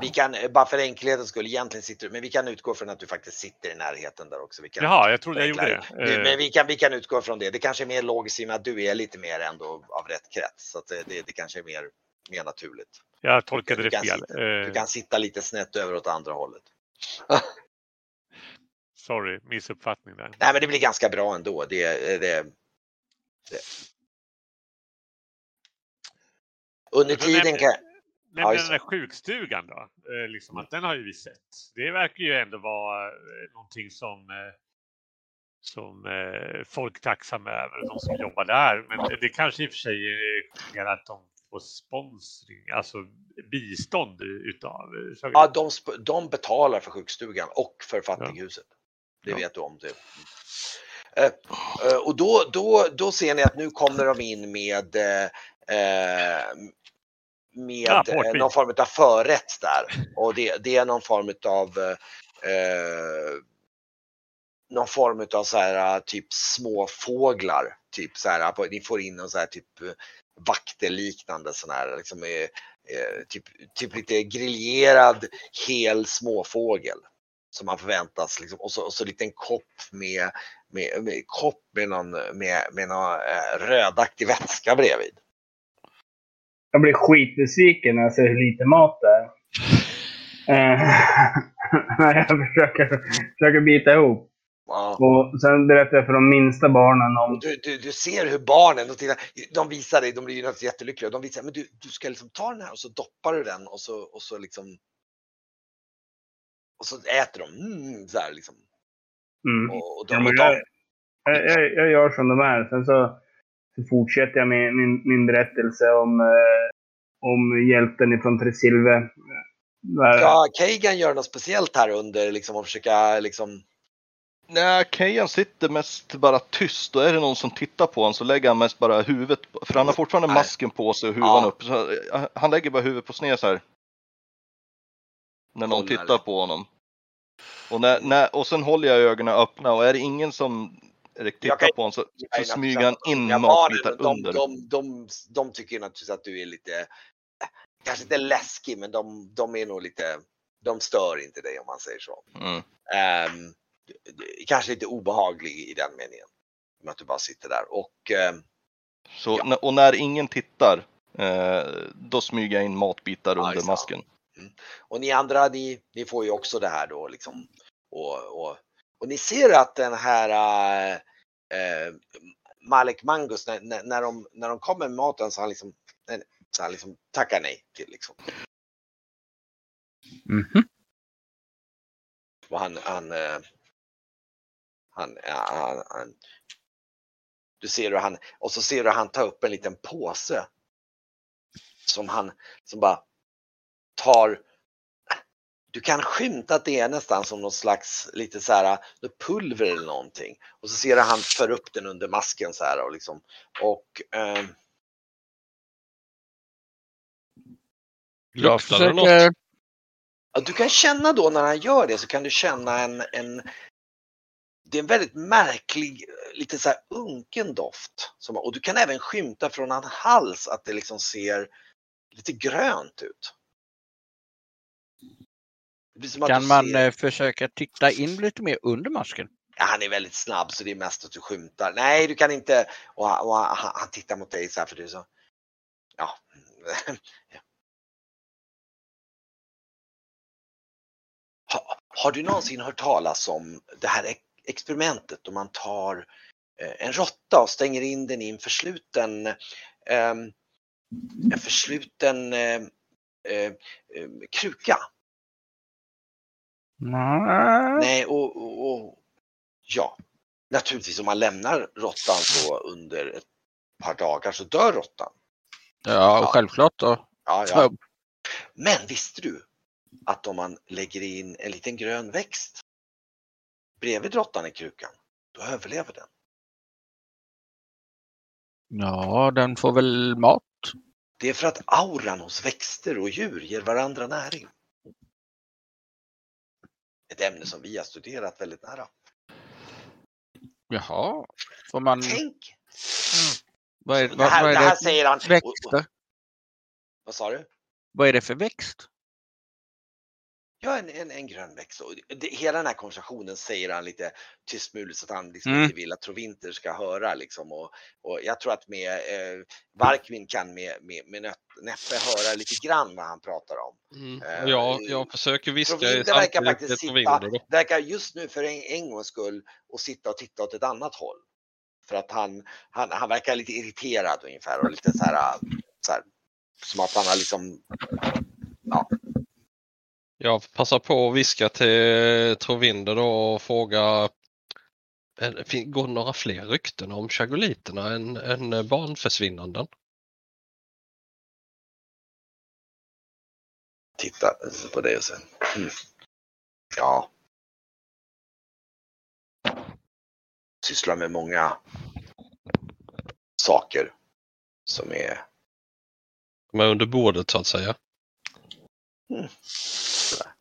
Vi kan, bara för enkelhetens skull, egentligen sitter du, men vi kan utgå från att du faktiskt sitter i närheten där också. Vi kan, Jaha, jag trodde jag gjorde det. Du, men vi kan, vi kan utgå från det. Det kanske är mer logiskt i och med att du är lite mer ändå av rätt krets. Så det, det, det kanske är mer, mer naturligt. Jag tolkade du det fel. Sitta, du kan sitta lite snett över åt andra hållet. Sorry, missuppfattning där. Nej, men det blir ganska bra ändå. Det, det, det. Under tiden kan men den där sjukstugan då, eh, liksom att den har ju vi sett. Det verkar ju ändå vara eh, någonting som, eh, som folk är tacksamma över, de som jobbar där. Men det kanske i och för sig är att de får sponsring, alltså bistånd utav Ja, de, de betalar för sjukstugan och för fattighuset. Ja. Det vet du om. Det. Och då, då, då ser ni att nu kommer de in med med ja, eh, någon form av förrätt där. Och det, det är någon form av eh, någon form av så här typ små fåglar. Typ så här, ni får in någon så här typ vakteliknande sån här liksom eh, eh, typ, typ lite griljerad hel småfågel som man förväntas liksom, och så, och så en liten kopp med, med, med kopp med någon, med, med någon eh, rödaktig vätska bredvid. Jag blir skitbesviken när jag ser hur lite mat det är. Eh, jag försöker, försöker bita ihop. Wow. Och sen berättar jag för de minsta barnen om... Du, du, du ser hur barnen, de, tittar, de visar dig, de blir ju naturligtvis jättelyckliga. De visar, men du, du ska liksom ta den här och så doppar du den och så, och så liksom... Och så äter de, mm, så här liksom. Mm. Och, och de, ja, och jag, jag, jag, gör som de är. Sen så så fortsätter jag med min, min berättelse om, eh, om hjälten ifrån Tresilve. Ja, Kagan gör något speciellt här under liksom att försöka liksom Nej, Kagan sitter mest bara tyst och är det någon som tittar på honom så lägger han mest bara huvudet, för han har fortfarande Nej. masken på sig och huvan ja. upp. Så eh, han lägger bara huvudet på sned så här. När någon Håller. tittar på honom. Och, när, när, och sen håller jag ögonen öppna och är det ingen som Erik tittar kan, på honom så, så smyger han in matbitar de, under. De, de, de, tycker naturligtvis att du är lite, kanske inte läskig, men de, de är nog lite, de stör inte dig om man säger så. Mm. Um, kanske lite obehaglig i den meningen. Med att du bara sitter där och um, så, ja. Och när ingen tittar, eh, då smyger jag in matbitar ja, under masken. Mm. Och ni andra, ni, ni får ju också det här då liksom. Och, och, och ni ser att den här äh, eh, Malek Mangus, när, när, de, när de kommer med maten så han liksom, så han liksom tackar nej till liksom. Mm -hmm. Och han, han, eh, han, han, han, du ser hur han, och så ser du han ta upp en liten påse. Som han, som bara tar du kan skymta att det är nästan som någon slags lite så här pulver eller någonting. Och så ser du han för upp den under masken så här och liksom. Och eh, Jag Luktar det något? Ja, du kan känna då när han gör det så kan du känna en, en det är en väldigt märklig, lite så här unken doft. Som, och du kan även skymta från hans hals att det liksom ser lite grönt ut. Kan man ser- eh, försöka titta in lite mer under masken? Han är väldigt snabb så det är mest att du skymtar. Nej, du kan inte. Och, han- och han, han tittar mot dig så här för du är så. Ja. Ha, har du någonsin hört talas om det här ex- experimentet då man tar eh, en råtta och stänger in den i en försluten, eh, en försluten eh, kruka? Nej. Nej, och, och, och ja, naturligtvis om man lämnar råttan så under ett par dagar så dör råttan. Ja, och självklart då. Ja, ja. Men visste du att om man lägger in en liten grön växt bredvid råttan i krukan, då överlever den. Ja, den får väl mat. Det är för att auran hos växter och djur ger varandra näring. Ett ämne som vi har studerat väldigt nära. Jaha. Får man... Tänk! Vad är, Det vad, här, vad det är här det? säger han. Växter? Vad sa du? Vad är det för växt? Ja, en, en, en grön växt. Och det, hela den här konversationen säger han lite tystmulet så att han liksom Mm. inte vill att Trovinter ska höra. Liksom. Och, och jag tror att med eh, Varkvin kan med, med, med näppe höra lite grann vad han pratar om. Mm. Eh, och Jag, försöker viska Trovinter verkar faktiskt sitta, verkar just nu för en, en gångs skull och sitta och titta åt ett annat håll. För att han, han, han verkar lite irriterad ungefär och lite så här, så här som att han har liksom Jag passar på att viska till Trovinder då och fråga eh, Går det några fler rykten om chagoliterna än, än barnförsvinnanden? titta på det sen. Mm. Ja. Sysslar med många saker som är De är under bordet så att säga. Sådär.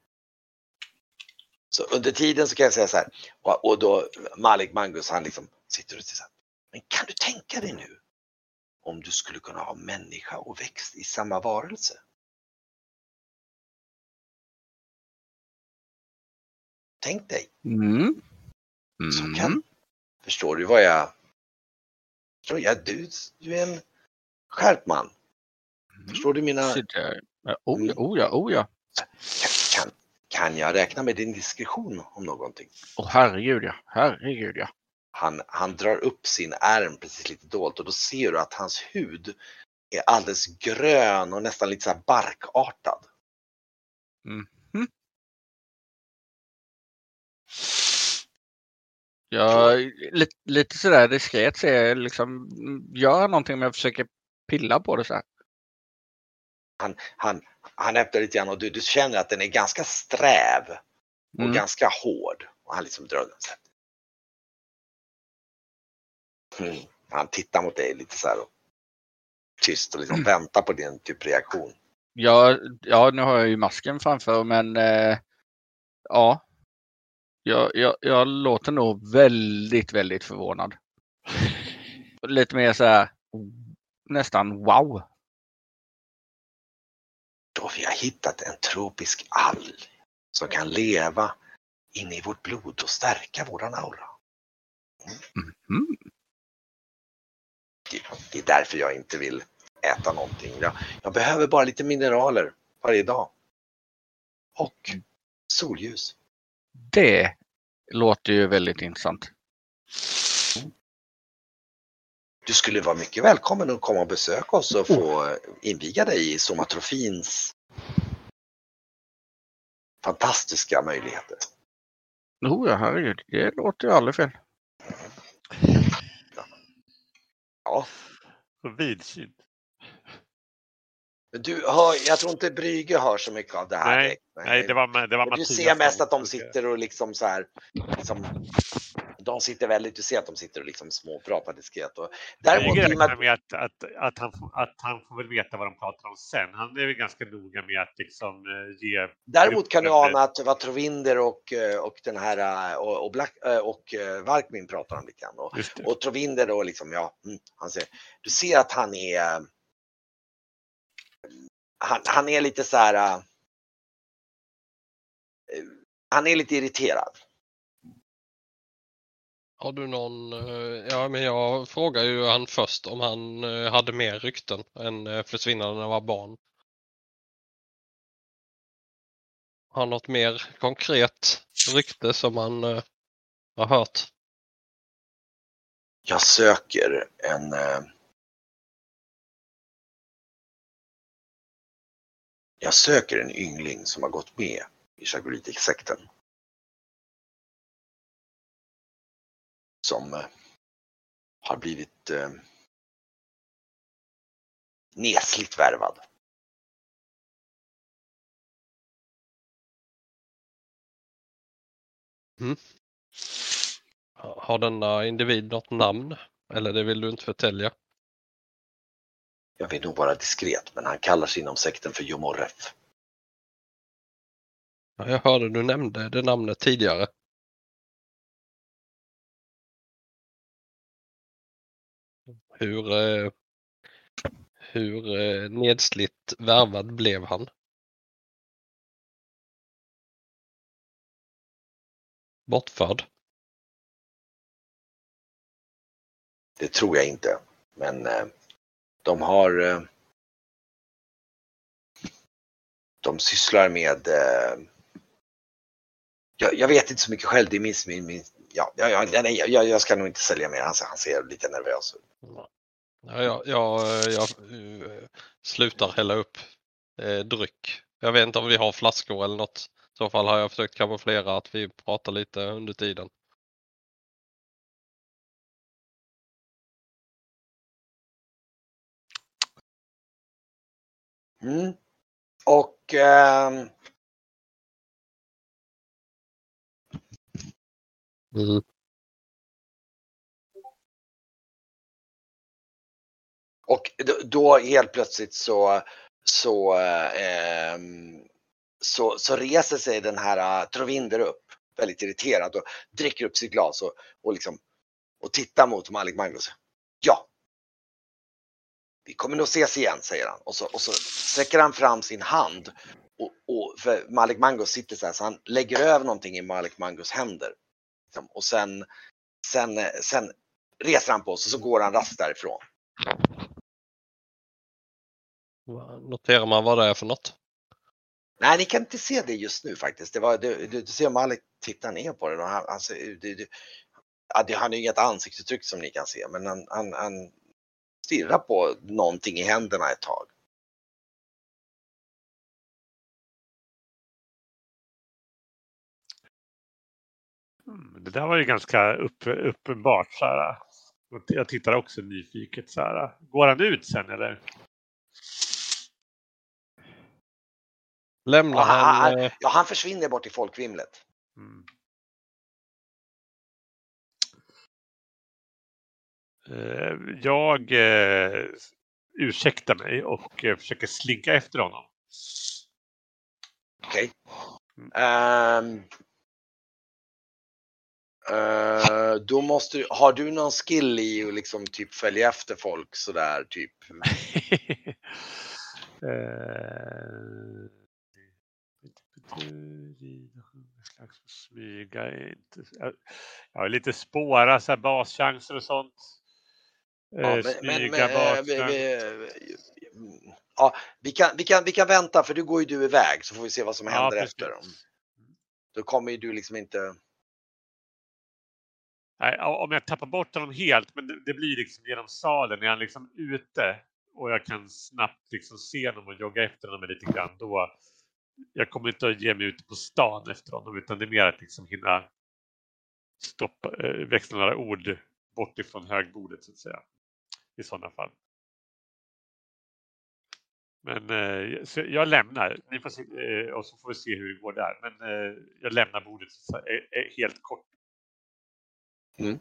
Så under tiden så kan jag säga så här. Och, då Malik Mangus han liksom sitter och säger så. Men kan du tänka dig nu om du skulle kunna ha människa och växt i samma varelse? Tänk dig. Mm. Mm. kan. Förstår du vad jag... Förstår jag du, du är en skärpt man. Förstår du mina... Där. Ja, Oh ja, oh ja, oh ja. Kan, kan, jag räkna med din diskretion om någonting? Åh herregud ja, herregud ja. Han, han drar upp sin ärm precis lite dolt och då ser du att hans hud är alldeles grön och nästan lite så här barkartad. Ja, lite, lite sådär diskret ser jag liksom, gör någonting om jag försöker pilla på det så här. Han, han, han öppnar lite grann och du, du känner att den är ganska sträv och Mm. ganska hård. Och han liksom drar den så. Mm. Han tittar mot dig lite så här och tyst och liksom väntar på din typ reaktion. Ja, ja, nu har jag ju masken framför men eh, ja. Jag, jag, jag låter nog väldigt, väldigt förvånad. Lite mer så här nästan wow. Har vi har hittat en tropisk alg som kan leva inne i vårt blod och stärka våran aura. Mhm. Det, det är därför jag inte vill äta någonting. Jag, jag behöver bara lite mineraler varje dag. Och solljus. Det låter ju väldigt intressant. Du skulle vara mycket välkommen att komma och besöka oss och få inviga dig i somatrofins fantastiska möjligheter. Oh ja, herregud. Det låter ju aldrig fel. Ja, vidsynt. du hör, jag tror inte Brygge hör så mycket av det här. Nej. Nej, det var, det var du Mattias ser mest att de sitter och liksom så här, liksom, de sitter väldigt, du ser att de sitter och liksom småpratar diskret. Och Däremot, i och med att, med att, att, att, han, att han får väl veta vad de pratar om sen. Han är väl ganska noga med att liksom eh, ge... däremot kan du ana att vad Trovinder och, eh, och den här eh, och, och, Black, och Varkmin pratar om lite grann. Och, det. och Trovinder då liksom, ja, mm, han säger, du ser att han är han, han är lite så här han är lite irriterad. Har du någon, eh, ja men jag frågade ju han först om han eh, hade mer rykten än eh, försvinnanden när han var barn. Har han något mer konkret rykte som han har hört? Jag söker en Jag söker en yngling som har gått med i Chagolitic-sekten. Som eh, har blivit eh, nesligt värvad. Ha- Har denna individ något namn? Eller det vill du inte förtälja? Jag vill nog vara diskret, men han kallar sig inom sekten för Jomorref. Ja, Jag hörde du nämnde det namnet tidigare. Hur, eh, hur eh, nedslitt värvad blev han? Bortförd? Det tror jag inte. Men eh, de har... Eh, de sysslar med... Eh, jag, jag vet inte så mycket själv. Det är min... min, min ja, ja, nej, jag, jag ska nog inte sälja mer. Han, ser- han ser lite nervös ut. Ja, jag, jag, eh, jag eh, slutar hälla upp eh, dryck. Jag vet inte om vi har flaskor eller något. I så fall har jag försökt kamouflera att vi pratar lite under tiden. Mm. Och... Mm. Och då- då helt plötsligt så, så, eh, så, så reser sig den här äh, uh, Trovinder upp väldigt irriterad och dricker upp sitt glas och, och, liksom, och tittar mot Malik Magnus. Ja. Vi kommer nog ses igen, säger han. Och så, och så sträcker han fram sin hand. Och, och, för Malik Mangos sitter så här, så han lägger över någonting i Malik Mangos händer. Liksom. Och sen, sen, sen reser han på sig och så går han raskt därifrån. Noterar man vad det är för något? Nej, ni kan inte se det just nu faktiskt. Det var, du, du, du ser Malik titta ner på det och han, ser- det, det, ja, han har ju inget ansiktsuttryck som ni kan se, men han, han, han stirrar på någonting i händerna ett tag. Det där var ju ganska upp, uppenbart. Så här. Jag tittar också nyfiket. Så här. Går han ut sen eller? Lämnar Ja, han, han... eh, ja, han försvinner bort i folkvimlet. Mm. Eh, Jag eh, ursäktar mig och eh, försöker slinka efter honom. Okej. Ehm, eh, då måste du, har du någon skill i att liksom typ följa efter folk sådär typ? Eh, smyga jag har lite spåra, så här baschanser och sånt. Ja, Eh, smyga, eh, vi, ja, kan, vi, kan, vi kan vänta för du går ju du iväg så får vi se vad som Ja, händer precis. efter. Då kommer ju du liksom inte... Nej, om jag tappar bort honom helt, men det, det blir liksom genom salen, är han liksom ute och jag kan snabbt liksom se honom och jogga efter honom lite grann, då jag kommer inte att ge mig ut på stan efter honom, utan det är mer att liksom hinna stoppa, eh, växla några ord bort ifrån högbordet så att säga. I sådana fall. Men eh, så jag lämnar, Ni får se, eh, och så får vi se hur det går där. Men jag lämnar bordet så, att säga, helt kort. Mm.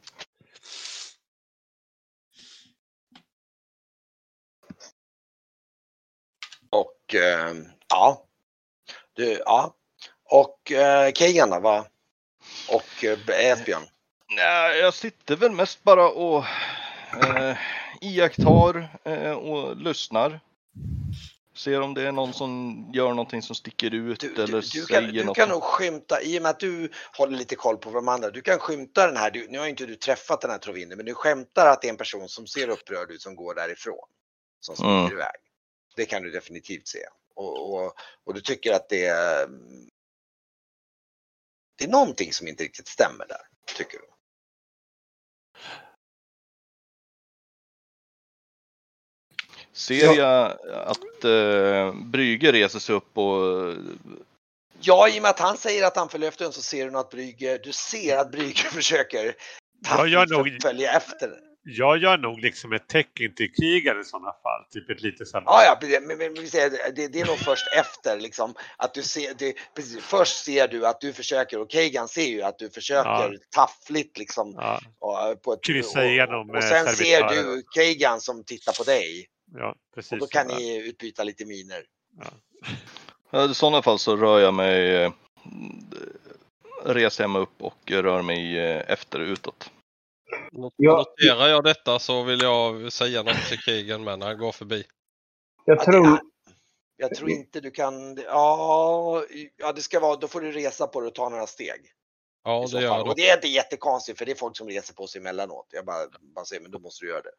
Och eh, ja. Du, ja. Och eh, Kejan då? Va? Och eh, Esbjörn? Nej, jag sitter väl mest bara och eh, iakttar eh, och lyssnar. Ser om det är någon som gör någonting som sticker ut Du, eller du, du, säger kan, du något. kan nog skymta, i och med att du håller lite koll på de andra, du kan skymta den här, du, nu har inte du träffat den här Trovinder, men du skämtar att det är en person som ser upprörd ut som går därifrån. Som springer Mm. iväg. Det kan du definitivt se. Och, och, och du tycker att det är, det är någonting som inte riktigt stämmer där, tycker du. Ser jag att eh, Brygge reser sig upp och Ja, i och med att han säger att han följer efter den så ser du att Brygge, du ser att Brygge försöker Jag gör nog- följa efter. Jag gör nog liksom ett tecken till krigaren i sådana fall. Typ ett lite så här... Ja, ja, men, men vi säger, det, det är nog först efter liksom att du ser, det, precis, först ser du att du försöker och Kagan ser ju att du försöker Ja. taffligt liksom. Ja, Och, på ett, Kryssa och- igenom, Och eh, sen ser du Kagan som tittar på dig ja, precis. och då kan ni utbyta lite miner. Ja, I sådana fall så rör jag mig, eh, reser jag mig upp och rör mig eh, efter utåt. Ja. Noterar jag detta så vill jag säga något till krigen med när han går förbi. Jag Ja, tror... Jag tror inte du kan, ja, ja det ska vara, då får du resa på det och ta några steg. Ja, det gör jag Och det är inte jättekonstigt för det är folk som reser på sig emellanåt. Jag bara, bara säger, men då måste du göra det.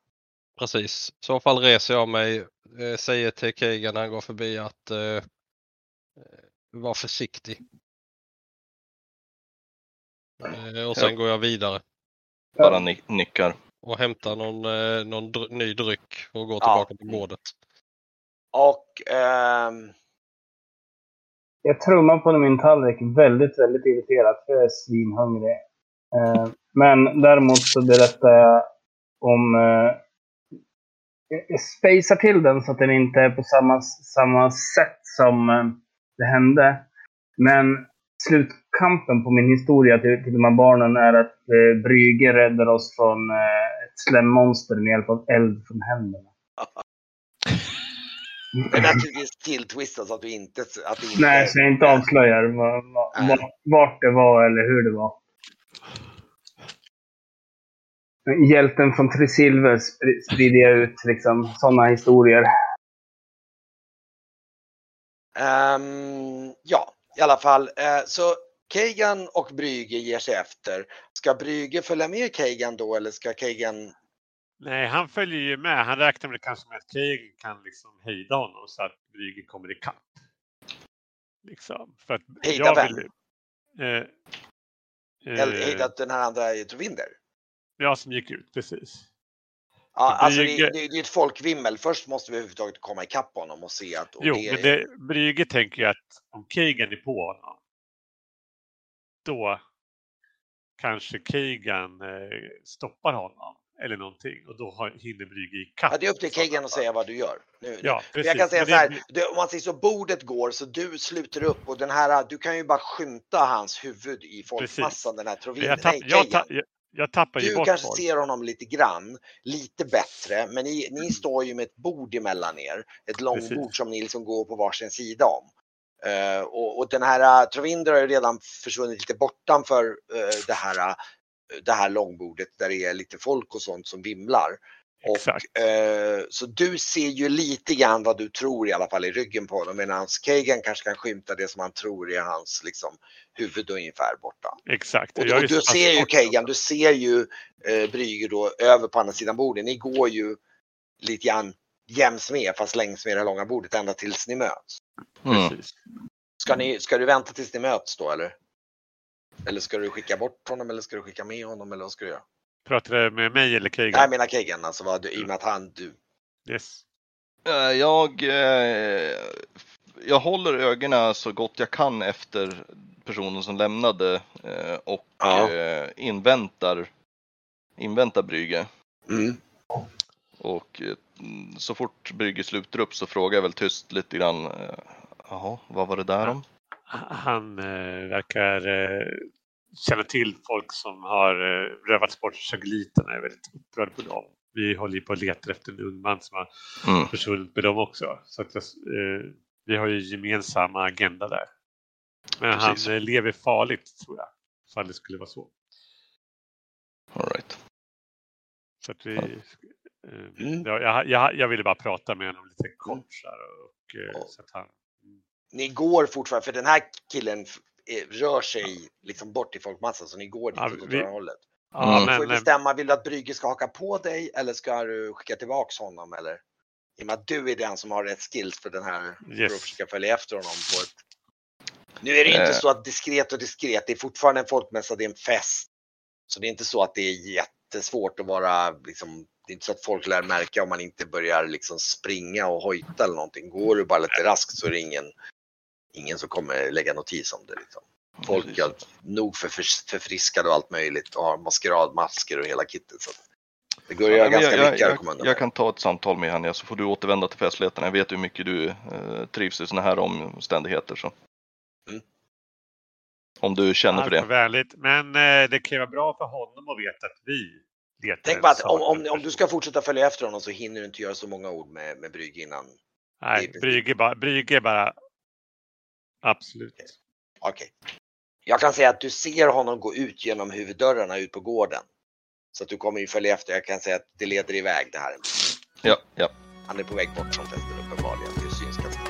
Precis. I så fall reser jag mig, eh, säger till krigen när han går förbi att eh, eh, var försiktig. Eh, och sen Ja. går jag vidare Bara ni- nickar. och hämtar någon, eh, någon dr- ny dryck och går Ja. tillbaka på bordet. Och ehm, Jag trummar på min tallrik väldigt, väldigt irriterat för jag är svinhungrig. Eh, men däremot så berättar jag om... Eh, jag- jag spejsar till den så att den inte är på samma, samma sätt som eh, det hände. Men slutkampen på min historia till, till de här barnen är att eh, Brygge räddar oss från eh, ett slemmonster med hjälp av eld från händerna. det är naturligtvis tilltwistat så att du inte... Att du inte Nej, så jag inte avslöjar vart det var eller hur det var. Hjälten från Tresilver spr- sprider jag ut liksom sådana historier. Ehm, ja, i alla fall. Eh, så Kagan och Brygge ger sig efter. Ska Brygge följa med Kagan då eller ska Kagan... Nej, han följer ju med. Han räknar väl kanske med att krigen kan liksom hejda honom så att Brygge kommer ikapp. Liksom. För att Hejda jag vem? vill- Eh, eh, hejda den här andra Trovinder? Ja, som gick ut, precis. Ja, alltså det, Brygge- det, det är ett folkvimmel. Först måste vi överhuvudtaget komma ikapp honom och se att... Och Jo, det, men det, Brygge tänker ju att om Keegan är på honom, då kanske Keegan eh, stoppar honom eller någonting och då har, hinner Brygge ikapp. ja, det är upp till Kagan att säga vad du gör. Nu, Ja, precis. Jag kan säga Men så här, det- det, om man säger så, bordet går så du sluter upp och den här, du kan ju bara skymta hans huvud i folkmassan, den här men Trovinder. jag, tapp, Nej, jag, Kagan. ta, jag, jag tappar ju Du bort kanske folk. ser honom lite grann, lite bättre, men ni, ni står ju med ett bord emellan er. Ett långbord som ni liksom går på varsin sida om. Eh, och, och den här uh, Trovinder har ju redan försvunnit lite bortanför uh, det, här, uh, det här långbordet där det är lite folk och sånt som vimlar. Exakt. Och, eh, så du ser ju lite grann vad du tror i alla fall i ryggen på honom medan Kagan kanske kan skymta det som han tror är hans liksom, huvud ungefär borta. Exakt. Och, och ju du ser ju Kagan, du ser ju eh, Brügge då över på andra sidan bordet. Ni går ju lite grann jäms med fast längs med det långa bordet ända tills ni möts. Mm. Precis. Ska, ni, ska du vänta tills ni möts då eller? Eller ska du skicka bort honom eller ska du skicka med honom eller vad ska du göra? Pratar du med mig eller? Nej, jag menar Kagan alltså, vad, du, i och med att han, du, Yes. Eh, Jag, eh, jag håller ögonen så gott jag kan efter personen som lämnade eh, och Ja. inväntar, inväntar Brygge. mm. Och så fort Brygge sluter upp så frågar jag väl tyst lite grann. Jaha, vad var det där om? Han verkar känner till folk som har eh, rövats bort satelliterna. Jag är väldigt upprörd på dem. Vi håller ju på att leta efter en ung man som har Mm. försvunnit med dem också. Så att eh, vi har ju gemensamma agenda där. Men Precis. han eh, lever farligt tror jag. Ifall det skulle vara så. All right. Så att vi, Ja. eh, Mm. ja, jag, jag, jag ville bara prata med honom lite kort så här, och, eh, Ja. så att han, Ni går fortfarande, för den här killen rör sig liksom bort i folkmassan så ni går Ja, dit åt vi- det hållet. Mm. Du får eh, bestämma, vill du att Brygge ska haka på dig eller ska du skicka tillbaks honom eller? I och med att du är den som har rätt skills för den här, för att Yes. försöka följa efter honom på ett... Nu är det inte Eh. så att diskret och diskret, det är fortfarande en folkmässa, det är en fest. Så det är inte så att det är jättesvårt att vara liksom, det är inte så att folk lär märka om man inte börjar liksom springa och hojta eller någonting. Går du bara lite raskt så är det ingen, ingen som kommer lägga notis om det liksom. Folk är nog för, för, förfriskade och allt möjligt och har maskeradmasker och hela kittet. Så det går att Ja, ganska jag, mycket jag, att komma jag, undan jag med. kan ta ett samtal med henne så får du återvända till festligheterna. Jag vet hur mycket du eh, trivs i sådana här omständigheter. Så. Mm. Om du känner för allt för det. vänligt. Men eh, det kan ju vara bra för honom att veta att vi letar Tänk på att om, om, om du ska fortsätta följa efter honom så hinner du inte göra så många ord med, med Brygge innan. Nej, Brygge bara, Brygge bara... Absolut. Okej. Jag kan säga att du ser honom gå ut genom huvuddörrarna ut på gården. Så att du kommer ju följa efter. Jag kan säga att det leder iväg det här. Ja, ja. Han är på väg bort från festen uppenbarligen till syns ganska